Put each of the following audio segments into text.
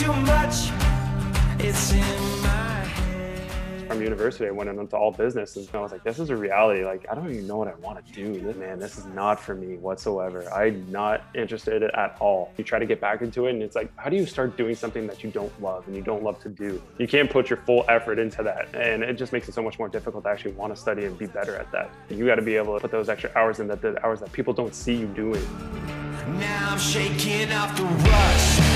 too much. It's in my head. from university, I went into all business and I was like, this is a reality. Like, I don't even know what I want to do. Man, this is not for me whatsoever. I'm not interested at all. You try to get back into it and it's like, how do you start doing something that you don't love and you don't love to do? You can't put your full effort into that. And it just makes it so much more difficult to actually want to study and be better at that. You got to be able to put those extra hours in that the hours that people don't see you doing. Now I'm shaking off the rust.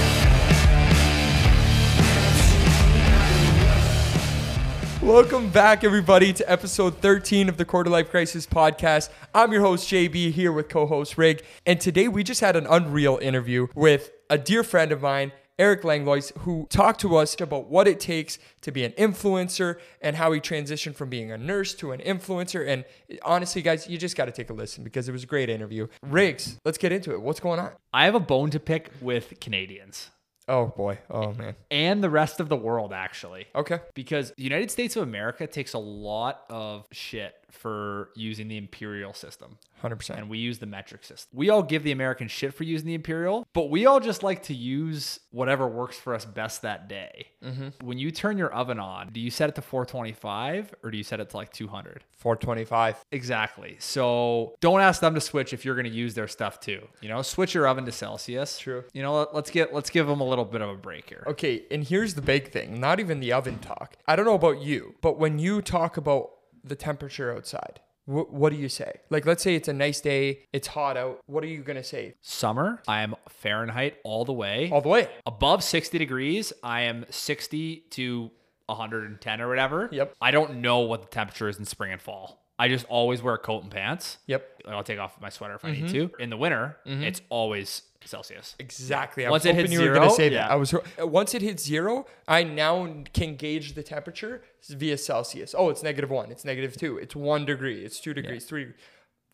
Welcome back, everybody, to episode 13 of the Quarter Life Crisis podcast. I'm your host, JB, here with co host Rig. And today we just had an unreal interview with a dear friend of mine, Eric Langlois, who talked to us about what it takes to be an influencer and how he transitioned from being a nurse to an influencer. And honestly, guys, you just got to take a listen because it was a great interview. Riggs, let's get into it. What's going on? I have a bone to pick with Canadians Oh, boy. Oh, man. and the rest of the world, actually. Okay. Because the United States of America takes a lot of shit for using the imperial system. 100%. And we use the metric system. We all give the American shit for using the imperial, but we all just like to use whatever works for us best that day. Mm-hmm. When you turn your oven on, do you set it to 425 or do you set it to like 200? 425. Exactly. So don't ask them to switch if you're going to use their stuff too. You know, switch your oven to Celsius. True. You know, let's get let's give them a little bit of a break here. Okay, and here's the big thing not even the oven talk. I don't know about you, but when you talk about the temperature outside, wh- what do you say? Like, let's say it's a nice day, it's hot out. What are you going to say? Summer, I am Fahrenheit all the way. All the way. Above 60 degrees, I am 60 to 110 or whatever. Yep. I don't know what the temperature is in spring and fall. I just always wear a coat and pants. Yep. I'll take off my sweater if I need mm-hmm. to. In the winter, mm-hmm. it's always Celsius. Exactly. I Once was it hoping hits you were going to zero, say that. yeah. I was once it hits zero, I now can gauge the temperature via Celsius. Oh, it's negative one. It's negative two. It's one degree. It's two degrees. Three.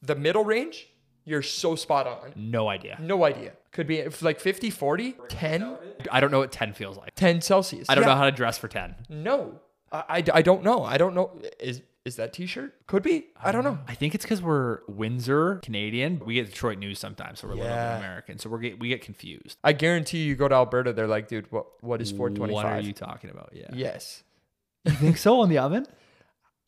The middle range, you're so spot on. No idea. No idea. Could be if like 50, 40, 10, I don't know what 10 feels like. 10 Celsius. I don't Yeah. know how to dress for 10. No, I, I, I don't know. I don't know. Is is that T-shirt? Could be. I don't know. I think it's because we're Windsor Canadian. We get Detroit news sometimes, so we're a little Yeah. bit American. So we get we get confused. I guarantee you go to Alberta, they're like, dude, what what is 425? What are you talking about? Yeah. Yes. You think so on the oven?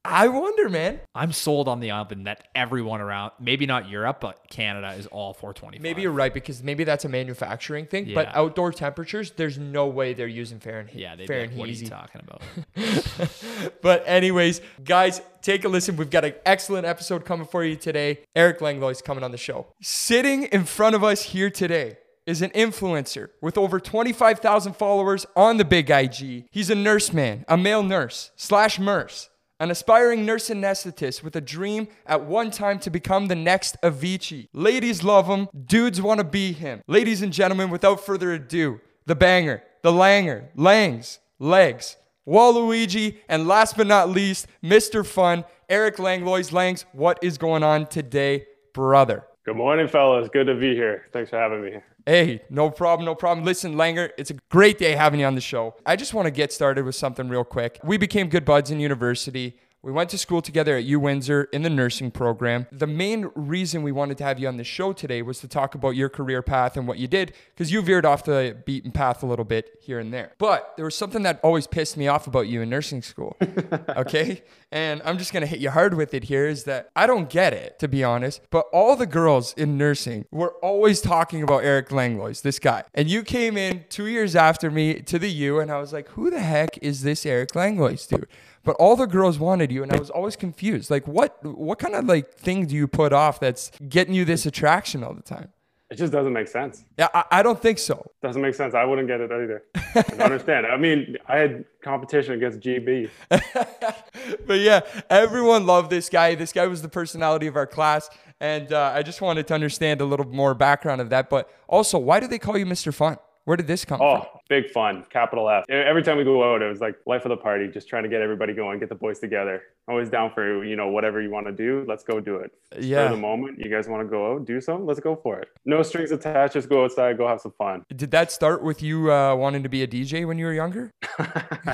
I wonder, man. I'm sold on the oven that everyone around, maybe not Europe, but Canada is all 425. Maybe you're right because maybe that's a manufacturing thing. But outdoor temperatures, there's no way they're using Fahrenheit. Yeah, they'd Fahrenheit. like, what are you talking about? But anyways, guys, take a listen. We've got an excellent episode coming for you today. Eric Langlois coming on the show. Sitting in front of us here today is an influencer with over 25,000 followers on the big IG. He's a nurse man, a male nurse slash nurse, an aspiring nurse anesthetist with a dream at one time to become the next Avicii. Ladies love him, dudes want to be him. Ladies and gentlemen, without further ado, the banger, the langer, langs, legs, Waluigi, and last but not least, Mr. Fun, Eric Langlois. Langs, what is going on today, brother? Good morning, fellas. Good to be here. Thanks for having me. Hey, no problem, no problem. Listen, Langer, it's a great day having you on the show. I just want to get started with something real quick. We became good buds in university. We went to school together at U Windsor in the nursing program. The main reason we wanted to have you on the show today was to talk about your career path and what you did, because you veered off the beaten path a little bit here and there. But there was something that always pissed me off about you in nursing school. okay? And I'm just gonna hit you hard with it here is that I don't get it, to be honest. But all the girls in nursing were always talking about Eric Langlois, this guy. And you came in two years after me to the U, and I was like, who the heck is this Eric Langlois dude? But all the girls wanted you, and I was always confused. Like, what what kind of like thing do you put off that's getting you this attraction all the time? It just doesn't make sense. Yeah, I, I don't think so. Doesn't make sense. I wouldn't get it either. I don't understand. I mean, I had competition against GB. but yeah, everyone loved this guy. This guy was the personality of our class. And uh, I just wanted to understand a little more background of that. But also, why do they call you Mr. Fun? Where did this come Oh, from? big fun. Capital F. Every time we go out, it was like life of the party, just trying to get everybody going, get the boys together. Always down for, you know, whatever you want to do. Let's go do it. Yeah. For the moment, you guys want to go out, do something, let's go for it. No strings attached. Just go outside, go have some fun. Did that start with you uh, wanting to be a DJ when you were younger?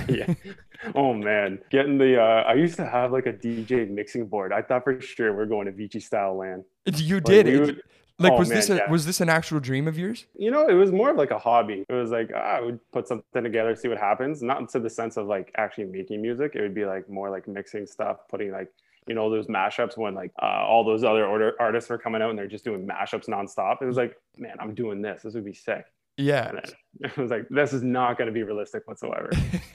yeah. Oh man, getting the. Uh, I used to have like a DJ mixing board. I thought for sure we're going to Avicii style land. You Like, did we it. would- Like, Oh, was man, this a, yeah. was this an actual dream of yours? You know, it was more of like a hobby. It was like ah, I would put something together, see what happens. Not to the sense of like actually making music. It would be like more like mixing stuff, putting like you know those mashups when like uh, all those other order artists were coming out and they're just doing mashups nonstop. It was like, man, I'm doing this. This would be sick. Yeah. It was like, this is not going to be realistic whatsoever.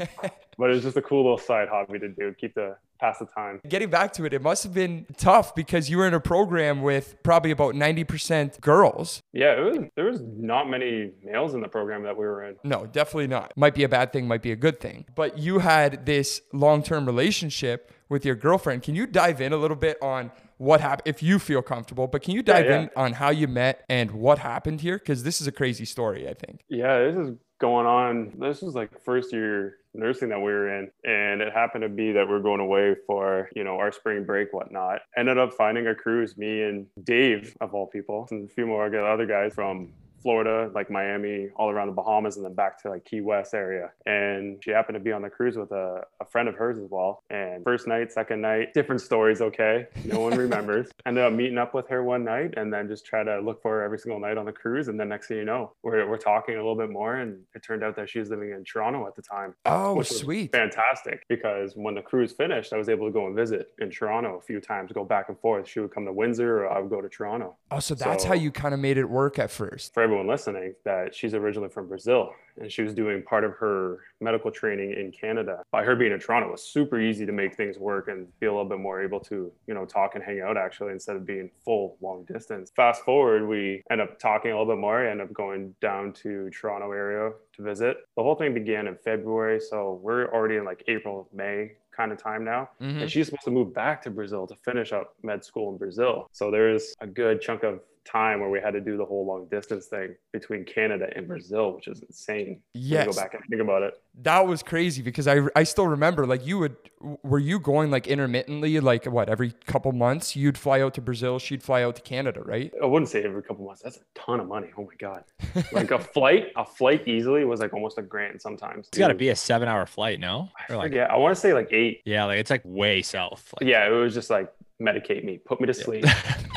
but it was just a cool little side hobby to do, keep the pass the time. Getting back to it, it must have been tough because you were in a program with probably about 90% girls. Yeah, it was, there was not many males in the program that we were in. No, definitely not. Might be a bad thing, might be a good thing. But you had this long term relationship with your girlfriend. Can you dive in a little bit on what happened, if you feel comfortable? But can you dive yeah. in on how you met and what happened here? Because this is a crazy story, I think. Yeah, this is going on. This was like first year nursing that we were in, and it happened to be that we are going away for you know our spring break, whatnot. Ended up finding a cruise, me and Dave of all people, and a few more other guys from Florida, like Miami, all around the Bahamas, and then back to like Key West area. And she happened to be on the cruise with a, a friend of hers as well. And first night, second night, different stories, okay? No one remembers. Ended up meeting up with her one night and then just try to look for her every single night on the cruise. And then next thing you know, we're, we're talking a little bit more. And it turned out that she was living in Toronto at the time. Oh, sweet. Fantastic. Because when the cruise finished, I was able to go and visit in Toronto a few times, go back and forth. She would come to Windsor or I would go to Toronto. Oh, so that's So- how you kind of made it work at first. for everyone listening that she's originally from Brazil and she was doing part of her medical training in Canada. By her being in Toronto, it was super easy to make things work and be a little bit more able to, you know, talk and hang out actually instead of being full long distance. Fast forward, we end up talking a little bit more, end up going down to Toronto area to visit. The whole thing began in February, so we're already in like April, May kind of time now. Mm-hmm. And she's supposed to move back to Brazil to finish up med school in Brazil. So there's a good chunk of time where we had to do the whole long distance thing between Canada and Brazil, which is insane. when Yes. go back and think about it. That was crazy because I, I still remember like you would were you going like intermittently like what every couple months you'd fly out to Brazil she'd fly out to Canada right I wouldn't say every couple months. That's a ton of money. Oh my god! Like a flight, a flight easily was like almost a grand sometimes. It's got to be a seven hour flight, no? Or like, Yeah, I want to say like eight. yeah, like it's like way south. Like, Yeah, it was just like medicate me, put me to sleep,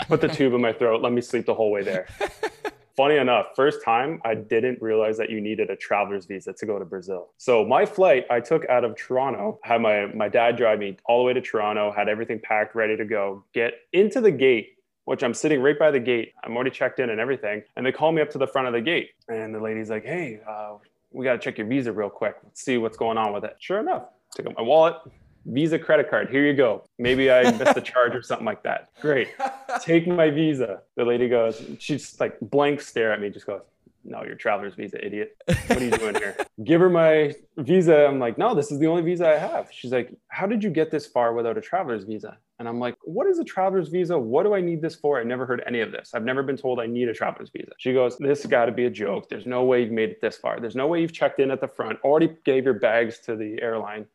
put the tube in my throat, let me sleep the whole way there. Funny enough, first time I didn't realize that you needed a traveler's visa to go to Brazil. So my flight I took out of Toronto, had my my dad drive me all the way to Toronto, had everything packed, ready to go, get into the gate. Which I'm sitting right by the gate. I'm already checked in and everything. And they call me up to the front of the gate. And the lady's like, hey, uh, we got to check your visa real quick. Let's see what's going on with it. Sure enough, took out my wallet, Visa credit card. Here you go. Maybe I missed a charge or something like that. Great. Take my visa. The lady goes, she's like blank stare at me, just goes, No, your traveler's visa, idiot. What are you doing here? Give her my visa. I'm like, No, this is the only visa I have. She's like, How did you get this far without a traveler's visa? And I'm like, What is a traveler's visa? What do I need this for? I never heard any of this. I've never been told I need a traveler's visa. She goes, This got to be a joke. There's no way you've made it this far. There's no way you've checked in at the front, already gave your bags to the airline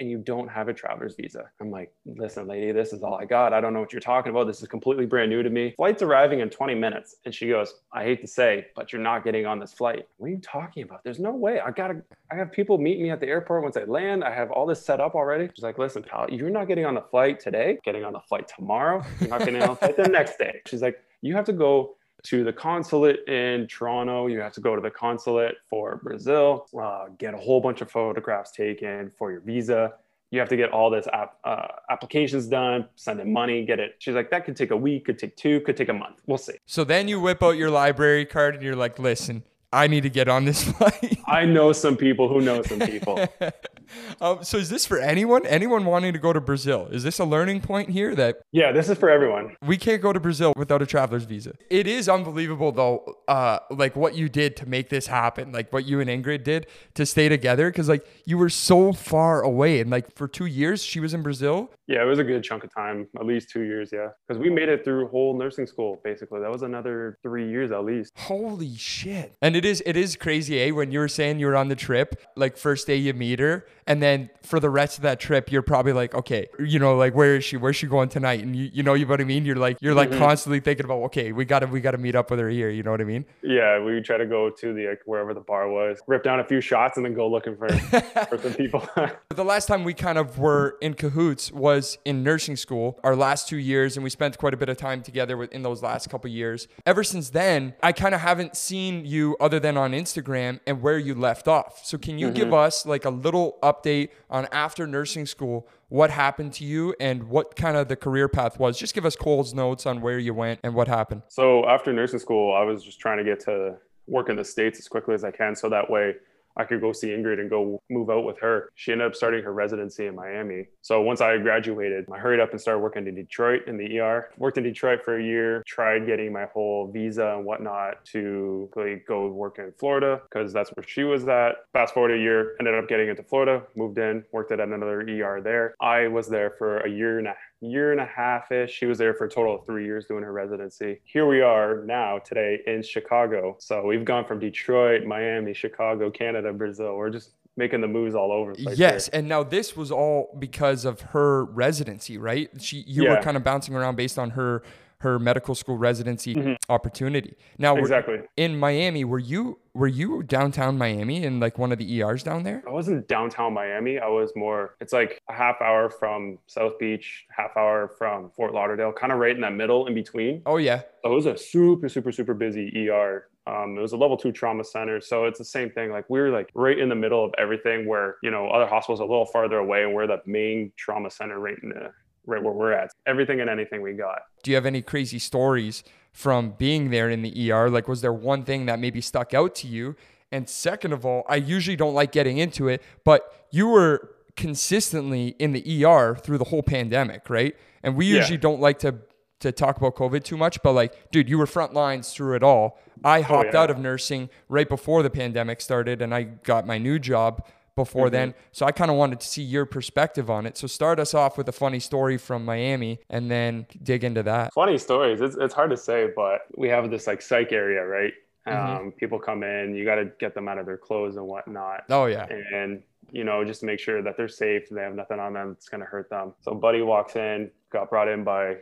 and you don't have a traveler's visa. I'm like, listen, lady, this is all I got. I don't know what you're talking about. This is completely brand new to me. Flight's arriving in 20 minutes. And she goes, I hate to say, but you're not getting on this flight. What are you talking about? There's no way. I gotta, I have people meet me at the airport once I land. I have all this set up already. She's like, listen, pal, you're not getting on the flight today, getting on the flight tomorrow. You're not getting on the flight the next day. She's like, you have to go to the consulate in Toronto. You have to go to the consulate for Brazil, uh, get a whole bunch of photographs taken for your visa. You have to get all this app, uh, applications done, send in money, get it. She's like, that could take a week, could take two, could take a month. We'll see. So then you whip out your library card and you're like, listen, I need to get on this flight. I know some people who know some people. um, so is this for anyone? Anyone wanting to go to Brazil? Is this a learning point here that yeah, this is for everyone. we can't go to Brazil without a traveler's visa? It is unbelievable though, uh, like what you did to make this happen, like what you and Ingrid did to stay together, because like you were so far away, and like for two years she was in Brazil. Yeah, it was a good chunk of time, at least two years. Yeah, because we made it through whole nursing school. Basically, that was another three years at least. Holy shit! And it is it is crazy, eh? When you were saying you were on the trip, like first day you meet her, And then for the rest of that trip, you're probably like, okay, you know, like where is she? Where's she going tonight? And you, you know, you know what I mean? You're like, you're like constantly thinking about, okay, we gotta, we gotta meet up with her here. You know what I mean? Yeah, we try to go to the like, wherever the bar was, rip down a few shots, and then go looking for for some people. the last time we kind of were in cahoots was in nursing school, our last two years, and we spent quite a bit of time together in those last couple years. Ever since then, I kind of haven't seen you other than on Instagram and where you left off. So can you give mm-hmm. us like a little update on after nursing school? What happened to you and what kind of the career path was? Just give us Cole's notes on where you went and what happened. So after nursing school, I was just trying to get to work in the states as quickly as I can, so that way I could go see Ingrid and go move out with her. She ended up starting her residency in Miami. So once I graduated, I hurried up and started working in Detroit in the ER. Worked in Detroit for a year, tried getting my whole visa and whatnot to go work in Florida because that's where she was at. Fast forward a year, ended up getting into Florida, moved in, worked at another ER there. I was there for a year and a year and a half ish. She was there for a total of three years doing her residency. Here we are now today in Chicago. So we've gone from Detroit, Miami, Chicago, Canada, Brazil. We're just making the moves all over. The yes, and now this was all because of her residency, right? She you yeah. were kind of bouncing around based on her her medical school residency mm-hmm. opportunity. Now, exactly in Miami, were you were you downtown Miami in like one of the ERs down there? I wasn't downtown Miami. I was more. It's like a half hour from South Beach, half hour from Fort Lauderdale, kind of right in that middle in between. Oh yeah. So it was a super super super busy ER. Um, it was a level two trauma center. So it's the same thing. Like we were like right in the middle of everything where, you know, other hospitals a little farther away and we're the main trauma center right in the right where we're at. Everything and anything we got. Do you have any crazy stories from being there in the ER? Like, was there one thing that maybe stuck out to you? And second of all, I usually don't like getting into it, but you were consistently in the ER through the whole pandemic, right? And we usually yeah. don't like to to talk about COVID too much, but like, dude, you were front lines through it all. I oh, hopped oh, yeah. out of nursing right before the pandemic started and I got my new job before mm-hmm. then. So I kind of wanted to see your perspective on it. So start us off with a funny story from Miami and then dig into that. Funny stories. It's, it's hard to say, but we have this like psych area, right? Mm-hmm. Um, people come in, you got to get them out of their clothes and whatnot. Oh, yeah. And, you know, just to make sure that they're safe and they have nothing on them that's going to hurt them. So Buddy walks in, got brought in by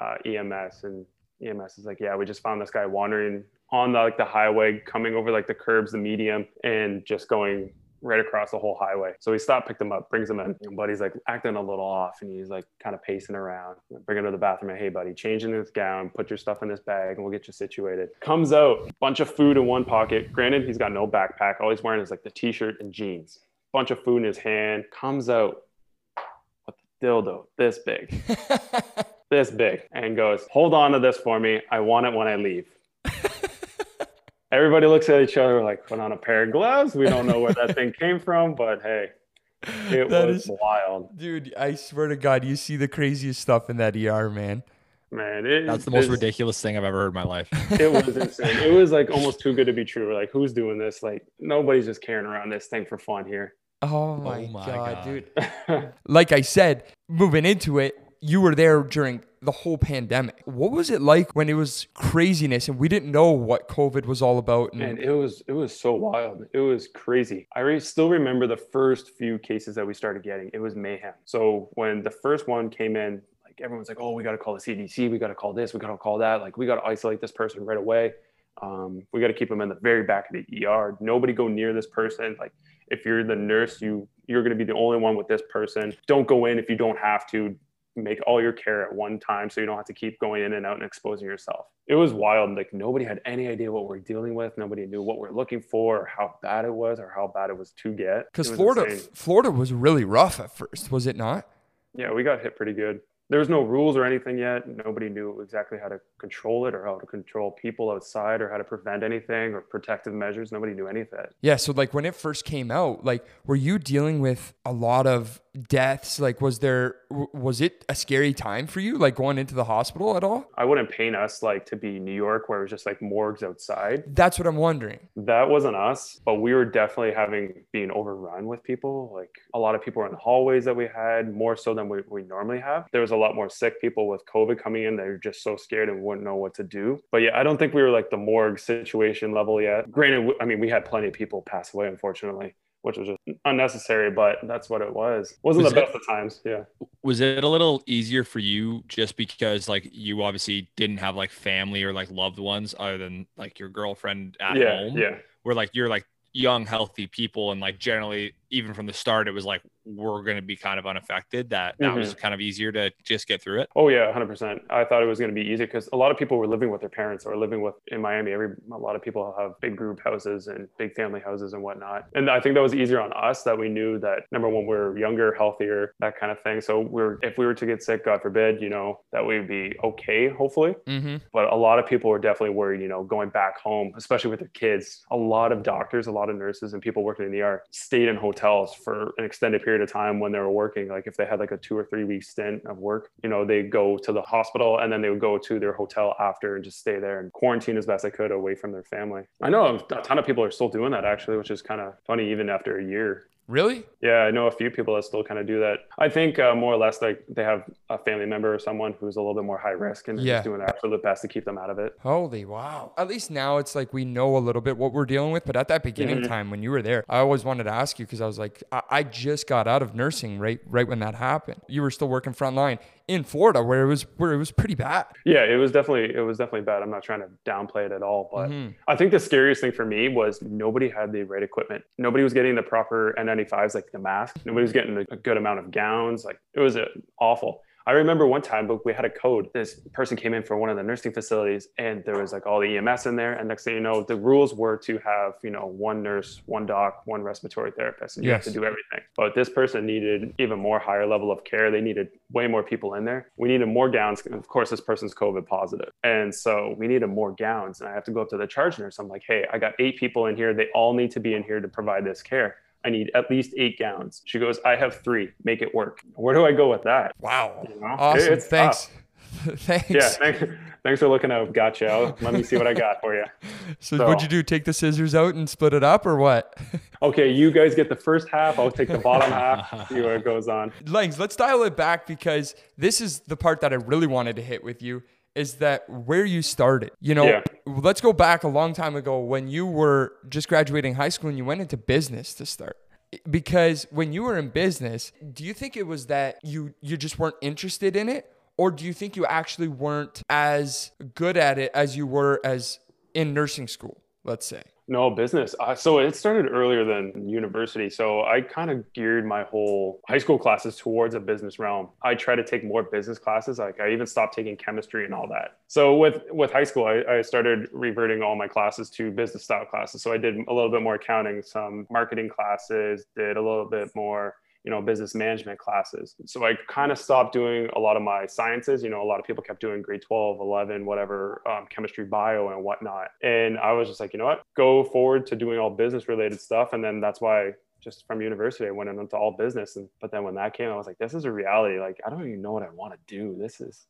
uh, EMS, and EMS is like, yeah, we just found this guy wandering on the, like the highway, coming over like the curbs, the medium, and just going right across the whole highway. So he stopped, picked him up, brings him in. And buddy's like acting a little off and he's like kind of pacing around. Bring him to the bathroom and hey buddy, change in this gown, put your stuff in this bag and we'll get you situated. Comes out, bunch of food in one pocket. Granted, he's got no backpack. All he's wearing is like the t-shirt and jeans. Bunch of food in his hand. Comes out with the dildo this big. this big. And goes, hold on to this for me. I want it when I leave everybody looks at each other like put on a pair of gloves. We don't know where that thing came from, but hey, it that was is, wild. Dude, I swear to God, you see the craziest stuff in that ER, man. Man, it, that's the most ridiculous thing I've ever heard in my life. It was insane. It was like almost too good to be true. We're like, who's doing this? Like, nobody's just carrying around this thing for fun here. Oh my, oh my God, God, dude. like I said, moving into it, you were there during the whole pandemic. What was it like when it was craziness and we didn't know what COVID was all about? And, and it was it was so wild. It was crazy. I re- still remember the first few cases that we started getting. It was mayhem. So when the first one came in, like everyone's like, "Oh, we got to call the CDC. We got to call this. We got to call that. Like we got to isolate this person right away. Um, we got to keep them in the very back of the ER. Nobody go near this person. Like if you're the nurse, you you're going to be the only one with this person. Don't go in if you don't have to make all your care at one time so you don't have to keep going in and out and exposing yourself. It was wild. Like nobody had any idea what we're dealing with. Nobody knew what we're looking for or how bad it was or how bad it was to get. Because Florida, insane. Florida was really rough at first, was it not? Yeah, we got hit pretty good there was no rules or anything yet. Nobody knew exactly how to control it or how to control people outside or how to prevent anything or protective measures. Nobody knew any of that. Yeah. So, like, when it first came out, like, were you dealing with a lot of deaths? Like, was there, was it a scary time for you, like, going into the hospital at all? I wouldn't paint us like to be New York where it was just like morgues outside. That's what I'm wondering. That wasn't us, but we were definitely having being overrun with people. Like, a lot of people were in the hallways that we had more so than we, we normally have. There was a lot more sick people with COVID coming in. They're just so scared and wouldn't know what to do. But yeah, I don't think we were like the morgue situation level yet. Granted, I mean, we had plenty of people pass away, unfortunately. Which was just unnecessary, but that's what it was. Wasn't Was the it- best of times. Yeah. Was it a little easier for you just because like you obviously didn't have like family or like loved ones other than like your girlfriend at yeah. home? Yeah. Where like you're like young, healthy people and like generally even from the start it was like we're gonna be kind of unaffected. That that was kind of easier to just get through it. Oh yeah, hundred percent. I thought it was going to be easy because a lot of people were living with their parents or living with in Miami. Every a lot of people have big group houses and big family houses and whatnot. And I think that was easier on us that we knew that number one we're younger, healthier, that kind of thing. So we're if we were to get sick, God forbid, you know, that we'd be okay, hopefully. Mm-hmm. But a lot of people were definitely worried, you know, going back home, especially with their kids. A lot of doctors, a lot of nurses, and people working in the ER stayed in hotels for an extended period of time when they were working. Like if they had like a two or three week stint of work, you know, they go to the hospital and then they would go to their hotel after and just stay there and quarantine as best they could away from their family. I know a ton of people are still doing that actually, which is kind of funny even after a year. Really? Yeah, I know a few people that still kind of do that. I think uh, more or less like they have a family member or someone who's a little bit more high risk and they're Yeah. just doing their absolute best to keep them out of it. Holy wow. At least now it's like we know a little bit what we're dealing with. But at that beginning Mhm. time when you were there, I always wanted to ask you because I was like, I-, I just got out of nursing right right when that happened. You were still working frontline in Florida where it was where it was pretty bad. Yeah, it was definitely it was definitely bad. I'm not trying to downplay it at all, but Mhm. I think the scariest thing for me was nobody had the right equipment. Nobody was getting the proper N95s, like the mask. Nobody was getting a, a good amount of gowns. Like it was uh, awful. I remember one time, but we had a code. This person came in for one of the nursing facilities, and there was like all the EMS in there. And next thing you know, the rules were to have you know one nurse, one doc, one respiratory therapist, and you have to do everything. But this person needed even more higher level of care. They needed way more people in there. We needed more gowns. Of course, this person's COVID positive, and so we needed more gowns. And I have to go up to the charge nurse. I'm like, hey, I got eight people in here. They all need to be in here to provide this care. I need at least eight gowns. She goes, I have three. Make it work. Where do I go with that? Wow. You know? Awesome. Thanks. tough. Thanks. Yeah, thanks, thanks for looking out. Gotcha. Let me see what I got for you. So, So- what'd you do? Take the scissors out and split it up or what? Okay, you guys get the first half. I'll take the bottom half. See what goes on. Langs, let's dial it back because this is the part that I really wanted to hit with you is that where you started. You know, Yeah. let's go back a long time ago when you were just graduating high school and you went into business to start. Because when you were in business, do you think it was that you you just weren't interested in it or do you think you actually weren't as good at it as you were as in nursing school, let's say? No business. Uh, so it started earlier than university. So I kind of geared my whole high school classes towards a business realm. I try to take more business classes. Like I even stopped taking chemistry and all that. So with with high school, I, I started reverting all my classes to business style classes. So I did a little bit more accounting, some marketing classes, did a little bit more you know business management classes. So i kind of stopped doing a lot of my sciences. You know a lot of people kept doing grade 12 11 whatever um, chemistry bio and whatnot. And i was just like you know what? Go forward to doing all business related stuff. And then that's why just from university i went into all business. And but then when that came i was like this is a reality. Like i don't even know what i want to do. This is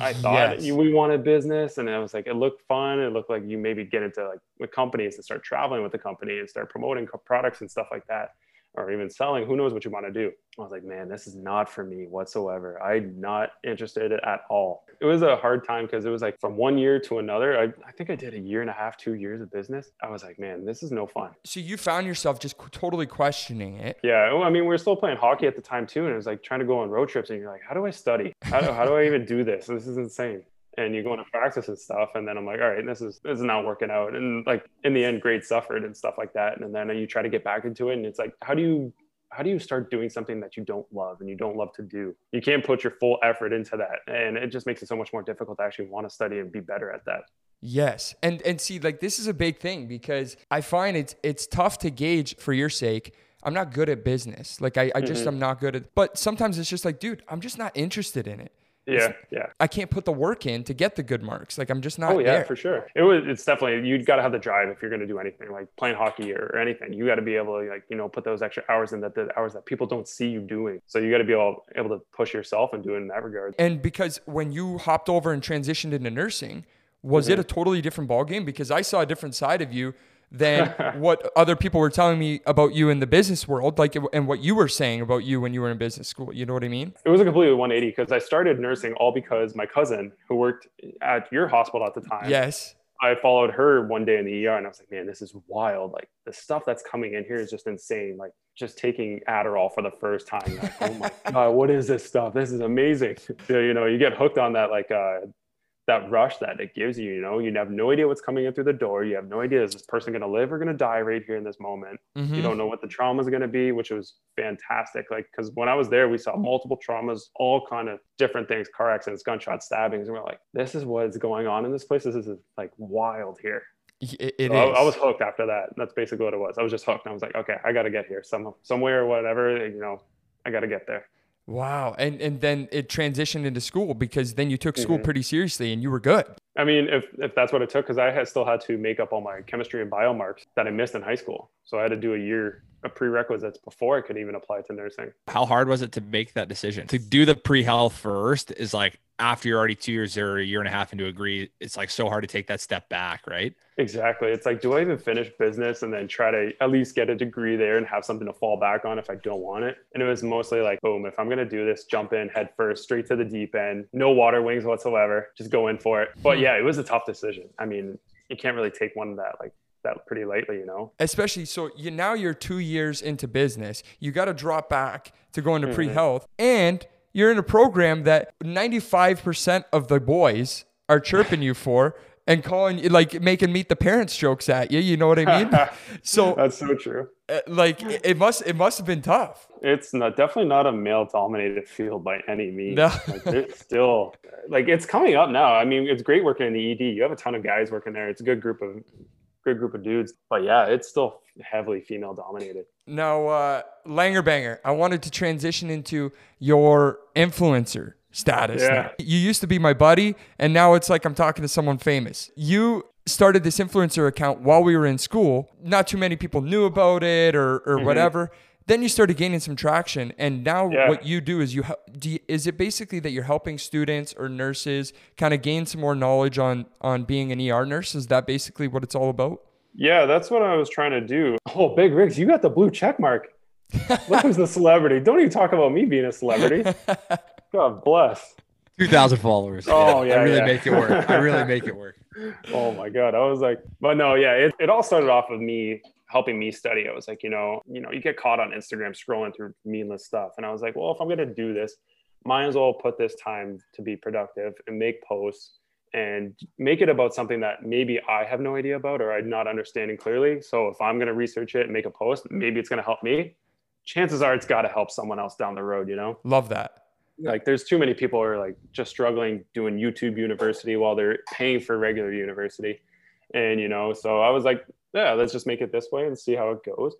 I thought Yes. we wanted business, and I was like, it looked fun. It looked like you maybe get into like with companies and start traveling with the company and start promoting co- products and stuff like that, or even selling. Who knows what you want to do? I was like, man, this is not for me whatsoever. I'm not interested at all. It was a hard time because it was like from one year to another. I, I think I did a year and a half, two years of business. I was like, man, this is no fun. So you found yourself just totally questioning it. Yeah, oh, I mean, we were still playing hockey at the time too, and it was like trying to go on road trips, and you're like, how do I study? How do, how do I even do this? This is insane. And you go into practice and stuff, and then I'm like, all right, this is this is not working out. And like in the end, grades suffered and stuff like that. And then you try to get back into it, and it's like, how do you how do you start doing something that you don't love and you don't love to do? You can't put your full effort into that, and it just makes it so much more difficult to actually want to study and be better at that. Yes. And and see like this is a big thing because I find it's it's tough to gauge for your sake. I'm not good at business. Like I, I just Mm-hmm. I'm not good at but sometimes it's just like, dude, I'm just not interested in it. Yeah, yeah. I can't put the work in to get the good marks. Like I'm just not Oh yeah, there. for sure. It was. It's definitely you've got to have the drive if you're going to do anything like playing hockey or, or anything. You got to be able to like you know put those extra hours in that the hours that people don't see you doing. So you got to be able able to push yourself and do it in that regard. And because when you hopped over and transitioned into nursing, was Mm-hmm. it a totally different ballgame? Because I saw a different side of you than what other people were telling me about you in the business world, like and what you were saying about you when you were in business school. You know what I mean? It was a completely 180 because I started nursing all because my cousin who worked at your hospital at the time. Yes. I followed her one day in the ER and I was like, man, this is wild. Like the stuff that's coming in here is just insane. Like just taking Adderall for the first time. Like, oh my God, what is this stuff? This is amazing. So, you know, you get hooked on that like uh that rush that it gives you, you know, you have no idea what's coming in through the door. You have no idea is this person gonna live or gonna die right here in this moment. Mhm. You don't know what the trauma is gonna be, which was fantastic. Like because when I was there, we saw multiple traumas, all kind of different things, car accidents, gunshot stabbings, and we're like, this is what's going on in this place. This is like wild here. It, it So I, I was hooked after that. That's basically what it was. I was just hooked. And I was like, okay, I got to get here some somewhere or whatever. You know, I got to get there. Wow. And and then it transitioned into school because then you took Mm-hmm. school pretty seriously and you were good. I mean, if if that's what it took, because I had still had to make up all my chemistry and bio marks that I missed in high school. So I had to do a year of prerequisites before I could even apply to nursing. How hard was it to make that decision? To do the pre-health first is like after you're already two years or a year and a half into degree, it's like so hard to take that step back, right? Exactly. It's like, do I even finish business and then try to at least get a degree there and have something to fall back on if I don't want it? And it was mostly like, boom, if I'm going to do this, jump in head first, straight to the deep end, no water wings whatsoever, just go in for it. But hmm. yeah, it was a tough decision. I mean, you can't really take one that like that pretty lightly, you know? Especially so you now you're two years into business. You got to drop back to go Mm-hmm. into pre-health, and you're in a program that 95% of the boys are chirping you for and calling you like making meet the parents jokes at you. You know what I mean? so That's so true. uh, like it it must it must have been tough. It's not definitely not a male dominated field by any means. No. Like it's still like it's coming up now. I mean, it's great working in the ED. You have a ton of guys working there. It's a good group of good group of dudes. But yeah, it's still heavily female dominated. Now, uh, Langer Banger, I wanted to transition into your influencer status. Yeah. You used to be my buddy, and now it's like I'm talking to someone famous. You started this influencer account while we were in school. Not too many people knew about it or, or whatever. Then you started gaining some traction, and now Yeah. what you do is you, hel- do you is it basically that you're helping students or nurses kind of gain some more knowledge on on being an ER nurse? Is that basically what it's all about? Yeah, that's what I was trying to do. Oh, Big Rigs, you got the blue check mark. Look who's the celebrity. Don't even talk about me being a celebrity. God bless. 2,000 followers. Oh, yeah, I really yeah. make it work. I really make it work. Oh my god, I was like, but no, yeah, it, it all started off of me helping me study. I was like, you know, you know, you get caught on Instagram scrolling through meaningless stuff, and I was like, well, if I'm gonna do this, might as well put this time to be productive and make posts and make it about something that maybe I have no idea about or I'm not understanding clearly. So if I'm gonna research it and make a post, maybe it's gonna help me. Chances are it's got to help someone else down the road, you know Love that. like there's too many people who are like just struggling doing YouTube university while they're paying for regular university. And you know, so I was like, yeah, let's just make it this way and see how it goes.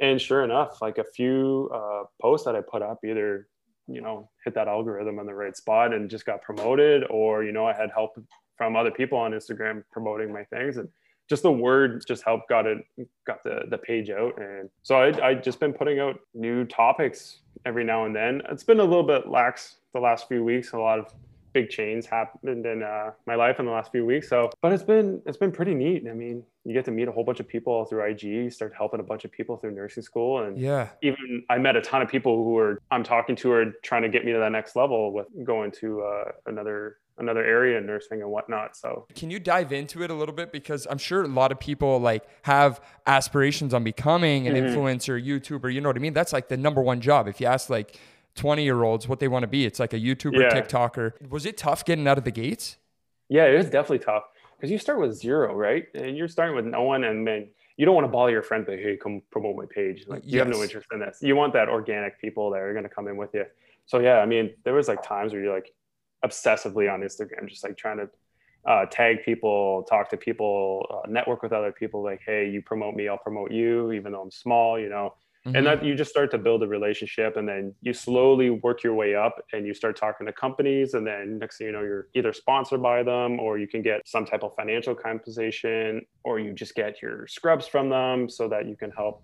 And sure enough, like a few uh, posts that I put up either, you know, hit that algorithm on the right spot and just got promoted, or you know, I had help from other people on Instagram promoting my things and just the word just helped got it got the the page out and so I I just been putting out new topics every now and then. It's been a little bit lax the last few weeks. A lot of big change happened in uh, my life in the last few weeks. So, but it's been it's been pretty neat. I mean, you get to meet a whole bunch of people through IG. You start helping a bunch of people through nursing school, and Yeah. even I met a ton of people who are I'm talking to are trying to get me to that next level with going to uh, another another area in nursing and whatnot. So Can you dive into it a little bit? Because I'm sure a lot of people like have aspirations on becoming an influencer, YouTuber. You know what I mean? That's like the number one job. If you ask like 20 year olds what they want to be, it's like a YouTuber, Yeah. TikToker. Was it tough getting out of the gates? Yeah, it was definitely tough because you start with zero, right? And you're starting with no one, and then you don't want to bother your friend, but hey, come promote my page. Like you have no interest in this. You want that organic people that are going to come in with you. So yeah, I mean, there was like times where you're like obsessively on Instagram, just like trying to uh, tag people, talk to people, uh, network with other people. Like, hey, you promote me, I'll promote you, even though I'm small, you know Mm-hmm. and that you just start to build a relationship and then you slowly work your way up and you start talking to companies and then next thing you know you're either sponsored by them or you can get some type of financial compensation or you just get your scrubs from them so that you can help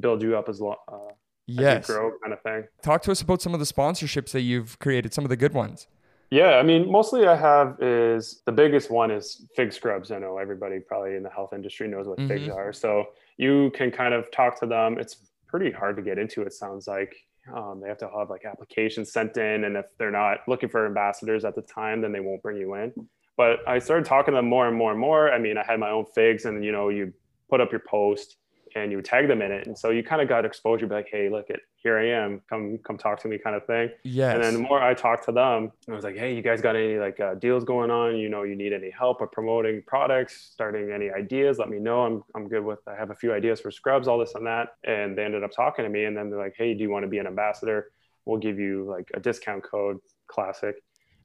build you up as, long. uh, as yes. you grow kind of thing Talk to us about some of the sponsorships that you've created, some of the good ones. yeah i mean mostly i have is the biggest one is fig scrubs i know everybody probably in the health industry knows what figs Mhm. are so you can kind of talk to them it's pretty hard to get into it sounds like um, they have to have like applications sent in and if they're not looking for ambassadors at the time then they won't bring you in But I started talking to them more and more and more. I mean, I had my own figs, and you know, you put up your post and you tag them in it, and so you kind of got exposure. Be like, hey, look at here I am, come come talk to me, kind of thing. Yes. And then the more I talked to them, I was like, hey, you guys got any like uh, deals going on? You know, you need any help with promoting products, starting any ideas? Let me know. I'm, I'm good with, I have a few ideas for scrubs, all this and that. And they ended up talking to me. And then they're like, hey, do you want to be an ambassador? We'll give you like a discount code, classic.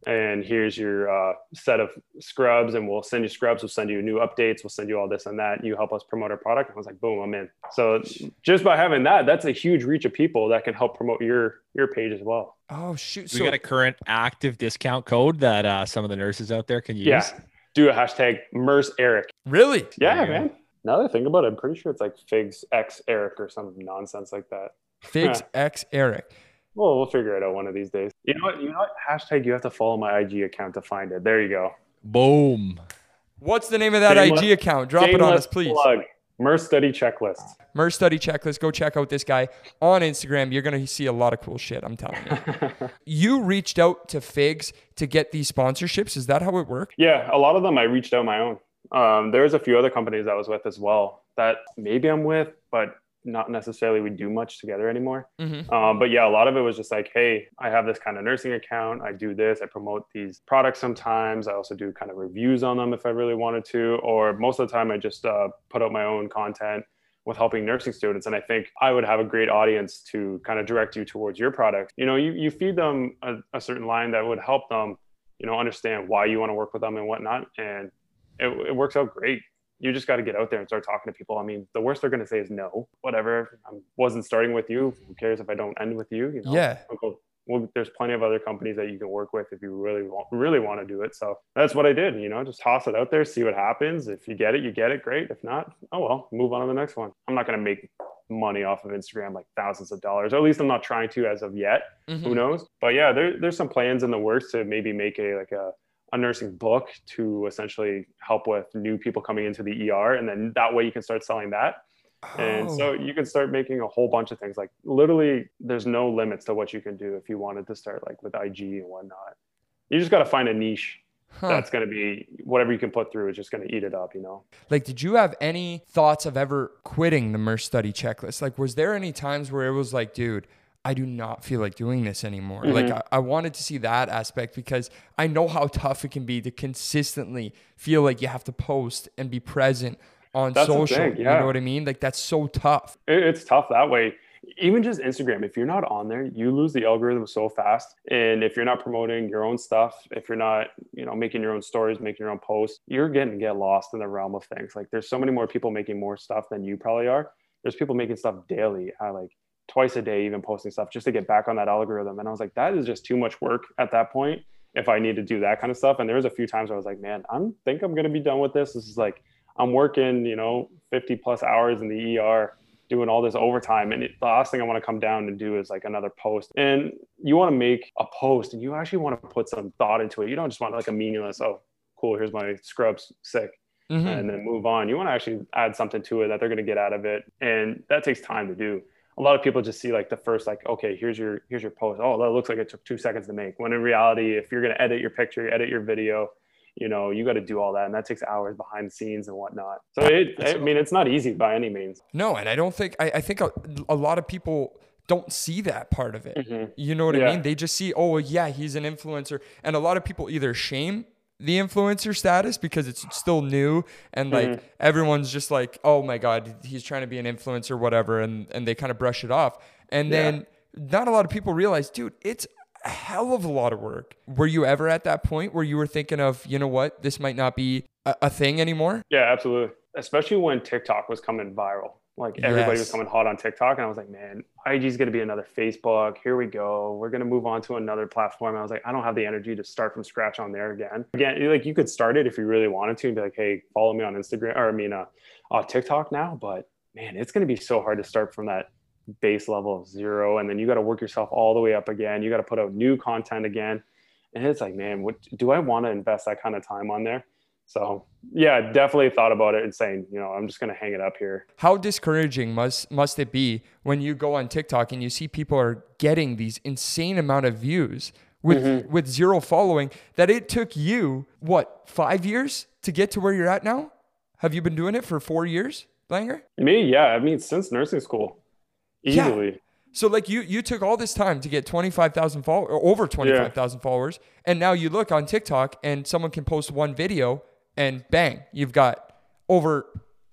And here's your uh, set of scrubs, and we'll send you scrubs. We'll send you new updates. We'll send you all this and that. You help us promote our product. I was like, boom, I'm in. So just by having that, that's a huge reach of people that can help promote your your page as well. oh shoot. so We got a current active discount code that uh, some of the nurses out there can use. Yeah. Do a hashtag Nurse Eric. really? Yeah, There you go. man. Now that I think about it, I'm pretty sure it's like Figs X Eric or some nonsense like that. Figs X Eric. Well, we'll figure it out one of these days. You know what? You know what? Hashtag you have to follow my IG account to find it. There you go. Boom. What's the name of that Shameless- IG account? Drop it on us, please. Plug. Nurse study checklist. Nurse study checklist. Go check out this guy on Instagram. You're gonna see a lot of cool shit. I'm telling you. you reached out to Figs to get these sponsorships. Is that how it worked? Yeah, a lot of them I reached out my own. Um, there's a few other companies I was with as well that maybe I'm with, but not necessarily we do much together anymore. Mhm. Um, but yeah, a lot of it was just like, hey, I have this kind of nursing account. I do this. I promote these products sometimes. I also do kind of reviews on them if I really wanted to. Or most of the time, I just uh, put out my own content with helping nursing students. And I think I would have a great audience to kind of direct you towards your product. You know, you, you feed them a, a certain line that would help them, you know, understand why you want to work with them and whatnot. And it, it works out great. You just got to get out there and start talking to people. I mean, the worst they're going to say is no, whatever. I wasn't starting with you. Who cares if I don't end with you? You know, Yeah. Well, there's plenty of other companies that you can work with if you really want, really want to do it. So that's what I did. You know, just toss it out there, see what happens. If you get it, you get it. Great. If not, oh well, move on to the next one. I'm not going to make money off of Instagram like thousands of dollars. Or at least I'm not trying to as of yet. Mhm. Who knows? But yeah, there, there's some plans in the works to maybe make a like a a nursing book to essentially help with new people coming into the ER, and then that way you can start selling that. And so Oh. you can start making a whole bunch of things. Like literally, there's no limits to what you can do if you wanted to start like with IG and whatnot. You just got to find a niche Huh. that's going to be whatever you can put through is just going to eat it up. You know? Like, did you have any thoughts of ever quitting the Nurse study checklist? Like, was there any times where it was like, dude, I do not feel like doing this anymore? Like, I, I wanted to see that aspect because I know how tough it can be to consistently feel like you have to post and be present on That's social. thing, You know what I mean? Like, that's so tough. It, it's tough that way. Even just Instagram, if you're not on there, you lose the algorithm so fast. And if you're not promoting your own stuff, if you're not, you know, making your own stories, making your own posts, you're getting to get lost in the realm of things. Like there's so many more people making more stuff than you probably are. There's people making stuff daily, uh, like twice a day, even posting stuff just to get back on that algorithm. And I was like, that is just too much work at that point. If I need to do that kind of stuff, and there was a few times where I was like, man, I think I'm gonna be done with this. This is like I'm working, you know, 50 plus hours in the ER doing all this overtime. And it, the last thing I want to come down and do is like another post. And you want to make a post and you actually want to put some thought into it. You don't just want like a meaningless, oh, cool, here's my scrubs, sick, Mhm. and then move on. You want to actually add something to it that they're going to get out of it. And that takes time to do. A lot of people just see like the first, like, okay, here's your here's your post. Oh, that looks like it took two seconds to make. When in reality, if you're going to edit your picture, edit your video, you know, you got to do all that, and that takes hours behind the scenes and whatnot. So it, I mean, it's not easy by any means. No, and I don't think I, I think a, a lot of people don't see that part of it. Mhm. You know what I mean? They just see, oh yeah, he's an influencer, and a lot of people either shame the influencer status because it's still new and like Mm-hmm. everyone's just like, oh my god, he's trying to be an influencer, whatever, and and they kind of brush it off, and Yeah. then not a lot of people realize, dude, it's a hell of a lot of work. Were you ever at that point where you were thinking of, you know what, this might not be a, a thing anymore? Yeah, absolutely. Especially when TikTok was coming viral. Like everybody Yes. was coming hot on TikTok. And I was like, man, IG is going to be another Facebook. Here we go. We're going to move on to another platform. I was like, I don't have the energy to start from scratch on there again. Again, like you could start it if you really wanted to and be like, hey, follow me on Instagram or I mean, uh, uh, TikTok now. But man, it's going to be so hard to start from that base level of zero. And then you got to work yourself all the way up again. You got to put out new content again. And it's like, man, what do I want to invest that kind of time on there? So yeah, definitely thought about it and saying, you know, I'm just gonna hang it up here. How discouraging must must it be when you go on TikTok and you see people are getting these insane amount of views with Mm-hmm. with zero following that it took you what five years to get to where you're at now? Have you been doing it for four years, Langer? Me, yeah. I mean, since nursing school, easily. Yeah. So like you you took all this time to get 25,000 followers or over 25,000 followers and now you look on TikTok and someone can post one video and bang, you've got over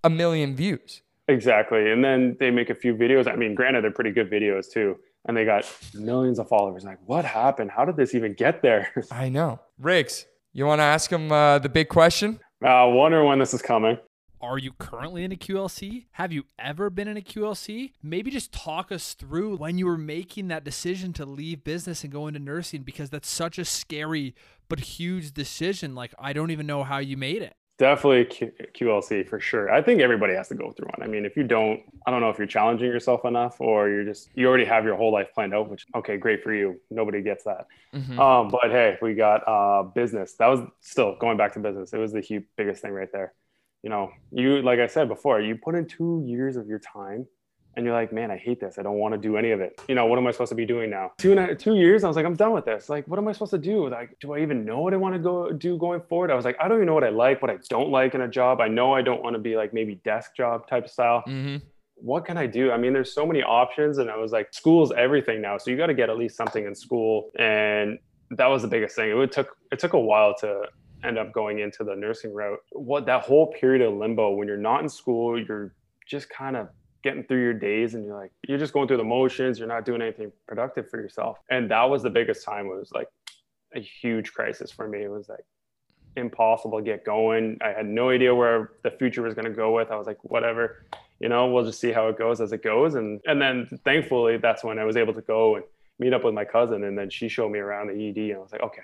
a million views. Exactly. And then they make a few videos. I mean, granted, they're pretty good videos too. And they got millions of followers. Like, what happened? How did this even get there? I know. Riggs, you want to ask him uh, the big question? I wonder when this is coming. Are you currently in a QLC? Have you ever been in a QLC? Maybe just talk us through when you were making that decision to leave business and go into nursing because that's such a scary but huge decision. Like, I don't even know how you made it. Definitely Q- QLC for sure. I think everybody has to go through one. I mean, if you don't, I don't know if you're challenging yourself enough or you're just, you already have your whole life planned out, which, okay, great for you. Nobody gets that. Um, but hey, we got uh, business. That was still going back to business. It was the huge, biggest thing right there. You know, you, like I said before, you put in two years of your time and you're like, man, I hate this. I don't want to do any of it. You know, what am I supposed to be doing now? Two and a, two years. I was like, I'm done with this. Like, what am I supposed to do? Like, do I even know what I want to go do going forward? I was like, I don't even know what I like, what I don't like in a job. I know I don't want to be like maybe desk job type style. Mm-hmm. What can I do? I mean, there's so many options, and I was like, school's everything now. So you got to get at least something in school, and that was the biggest thing. It would took it took a while to end up going into the nursing route. What that whole period of limbo when you're not in school, you're just kind of getting through your days and you're like you're just going through the motions you're not doing anything productive for yourself. And that was the biggest time it was like a huge crisis for me. It was like impossible to get going. I had no idea where the future was going to go with. I was like whatever you know we'll just see how it goes as it goes. And and then thankfully that's when i was able to go and meet up with my cousin. And then she showed me around the ed and i was like okay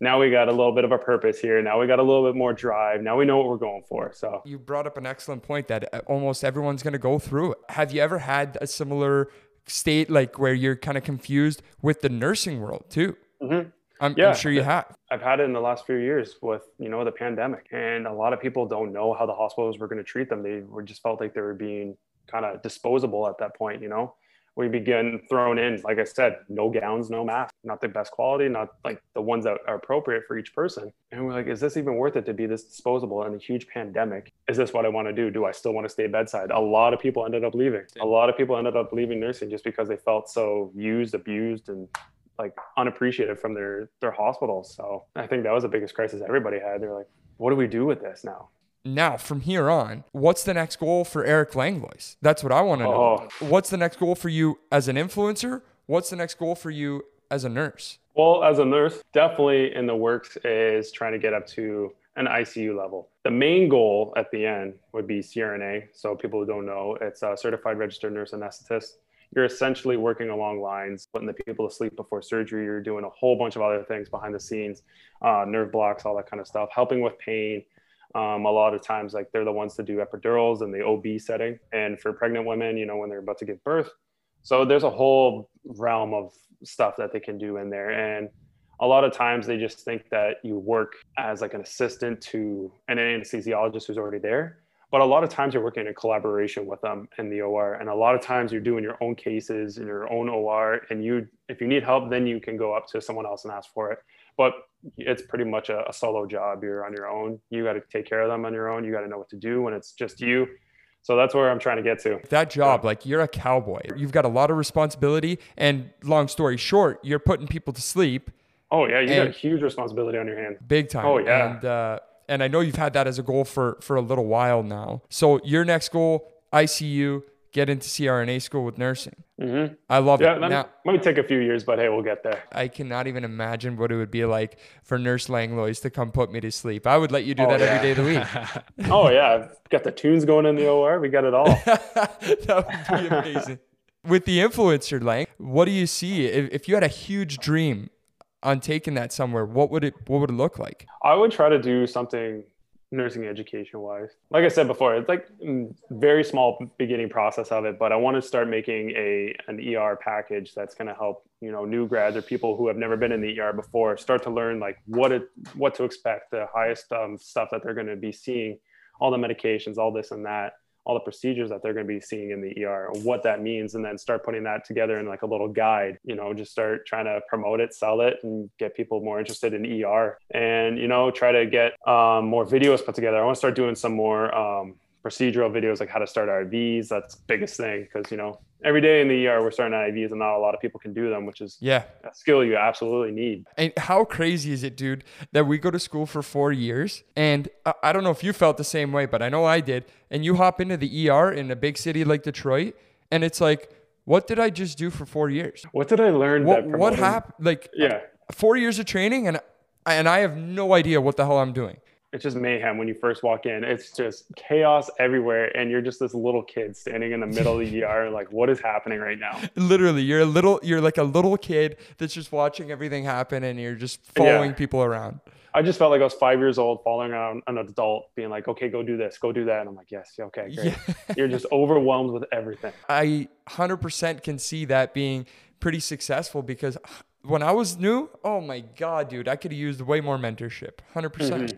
now we got a little bit of a purpose here now we got a little bit more drive now we know what we're going for so You brought up an excellent point that uh, almost everyone's going to go through. Have you ever had a similar state like where you're kind of confused with the nursing world too? Mhm. I'm, Yeah. I'm sure you have. I've had it in the last few years with you know the pandemic, and a lot of people don't know how the hospitals were going to treat them. They were just felt like they were being kind of disposable at that point. You know, we begin thrown in, like I said, no gowns, no masks, not the best quality, not like the ones that are appropriate for each person. And we're like, is this even worth it to be this disposable in a huge pandemic? Is this what I want to do? Do I still want to stay bedside? A lot of people ended up leaving. A lot of people ended up leaving nursing just because they felt so used, abused, and like unappreciated from their their hospitals. So I think that was the biggest crisis everybody had. They're like, what do we do with this now? Now, from here on, what's the next goal for Eric Langlois? That's what I want to know. Oh. What's the next goal for you as an influencer? What's the next goal for you as a nurse? Well, as a nurse, definitely in the works is trying to get up to an ICU level. The main goal at the end would be CRNA. So people who don't know, it's a certified registered nurse anesthetist. You're essentially working along lines, putting the people to sleep before surgery. You're doing a whole bunch of other things behind the scenes, uh, nerve blocks, all that kind of stuff, helping with pain. Um, a lot of times, like they're the ones to do epidurals in the OB setting, and for pregnant women, you know, when they're about to give birth. So there's a whole realm of stuff that they can do in there, and a lot of times they just think that you work as like an assistant to an anesthesiologist who's already there but a lot of times you're working in collaboration with them in the OR and a lot of times you're doing your own cases in your own OR and you if you need help then you can go up to someone else and ask for it but it's pretty much a, a solo job you're on your own you got to take care of them on your own you got to know what to do when it's just you so that's where I'm trying to get to That job, like you're a cowboy. You've got a lot of responsibility. And long story short, you're putting people to sleep oh yeah you got a huge responsibility on your hand big time. Oh, yeah. And uh, and I know you've had that as a goal for for a little while now. So your next goal, ICU, get into CRNA school with nursing. hmm I love yeah it. that Now might take a few years but hey we'll get there I cannot even imagine what it would be like for Nurse Langlois to come put me to sleep. I would let you do Oh, that yeah. every day of the week. oh yeah I've got the tunes going in the OR we got it all that would be amazing. With the influencer Lang, what do you see? If, if you had a huge dream on taking that somewhere, what would it what would it look like? I would try to do something nursing education wise. Like I said before, it's like mm, very small beginning process of it, but I want to start making a an ER package that's going to help you know new grads or people who have never been in the ER before start to learn like what it what to expect, the highest um, stuff that they're going to be seeing, all the medications, all this and that, all the procedures that they're going to be seeing in the ER, what that means, and then start putting that together in like a little guide. You know, just start trying to promote it, sell it, and get people more interested in ER, and you know, try to get um, more videos put together. I want to start doing some more. Um, procedural videos like how to start IVs. That's the biggest thing because you know every day in the ER we're starting IVs and not a lot of people can do them, which is Yeah. a skill you absolutely need. And how crazy is it, dude, that we go to school for four years? And I, I don't know if you felt the same way, but I know I did. And you hop into the ER in a big city like Detroit, and it's like, what did I just do for four years? What did I learn? What what happened? Like, Yeah, four years of training, and and I have no idea what the hell I'm doing. It's just mayhem when you first walk in. It's just chaos everywhere, and you're just this little kid standing in the middle of the ER. Like, what is happening right now? Literally, you're a little, you're like a little kid that's just watching everything happen, and you're just following Yeah. people around. I just felt like I was five years old, following around an adult, being like, "Okay, go do this, go do that." And I'm like, "Yes, okay, great." You're just overwhelmed with everything. I 100% can see that being pretty successful because when I was new, oh my god, dude, I could have used way more mentorship. 100%. percent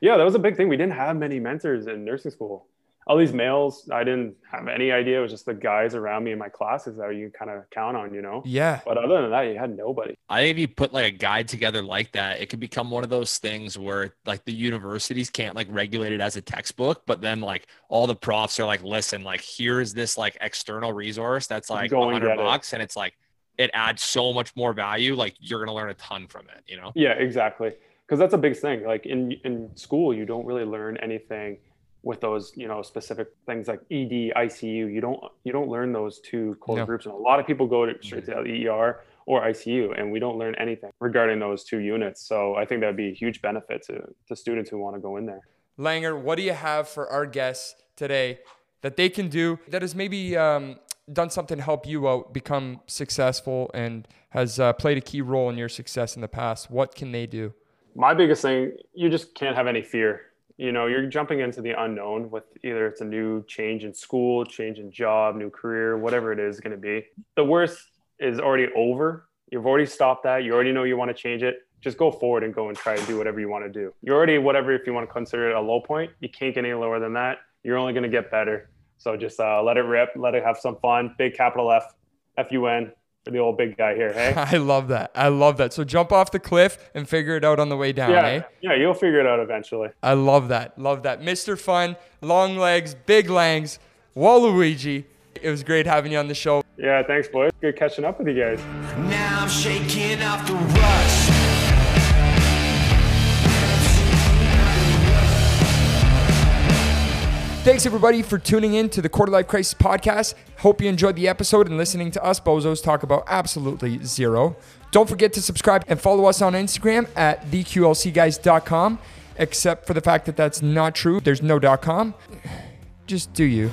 Yeah, that was a big thing. We didn't have many mentors in nursing school. All these males, I didn't have any idea. It was just the guys around me in my classes that you kind of count on, you know. Yeah. But other than that, you had nobody. I think if you put like a guide together like that, it could become one of those things where like the universities can't like regulate it as a textbook, but then like all the profs are like, listen, like here's this like external resource that's like Go hundred get it. bucks, and it's like it adds so much more value. Like you're gonna learn a ton from it, you know. Yeah, exactly. Because that's a big thing. Like in in school, you don't really learn anything with those, you know, specific things like ED, ICU. You don't you don't learn those two core No. groups. And a lot of people go to, straight to ER or ICU, and we don't learn anything regarding those two units. So I think that would be a huge benefit to to students who want to go in there. Langer, what do you have for our guests today that they can do that has maybe um, done something to help you out become successful and has uh, played a key role in your success in the past? What can they do? My biggest thing you just can't have any fear. You know you're jumping into the unknown with either it's a new change in school change in job new career whatever it is going to be. The worst is already over. You've already stopped that. You already know you want to change it. Just go forward and go and try and do whatever you want to do. You're already whatever if you want to consider it a low point you can't get any lower than that. You're only going to get better. So just uh, let it rip. Let it have some fun. Big capital f f-u-n for the old big guy here hey I love that. I love that. So jump off the cliff and figure it out on the way down, yeah eh? yeah you'll figure it out eventually I love that. Love that. Mr. Fun, long legs, big langs, Waluigi. It was great having you on the show. yeah thanks boys good catching up with you guys Now I'm shaking off the rust. Thanks everybody for tuning in to the Quarter Life Crisis podcast. Hope you enjoyed the episode and listening to us bozos talk about absolutely zero. Don't forget to subscribe and follow us on Instagram at theqlcguys.com. Except for the fact that that's not true. There's no .com. Just do you.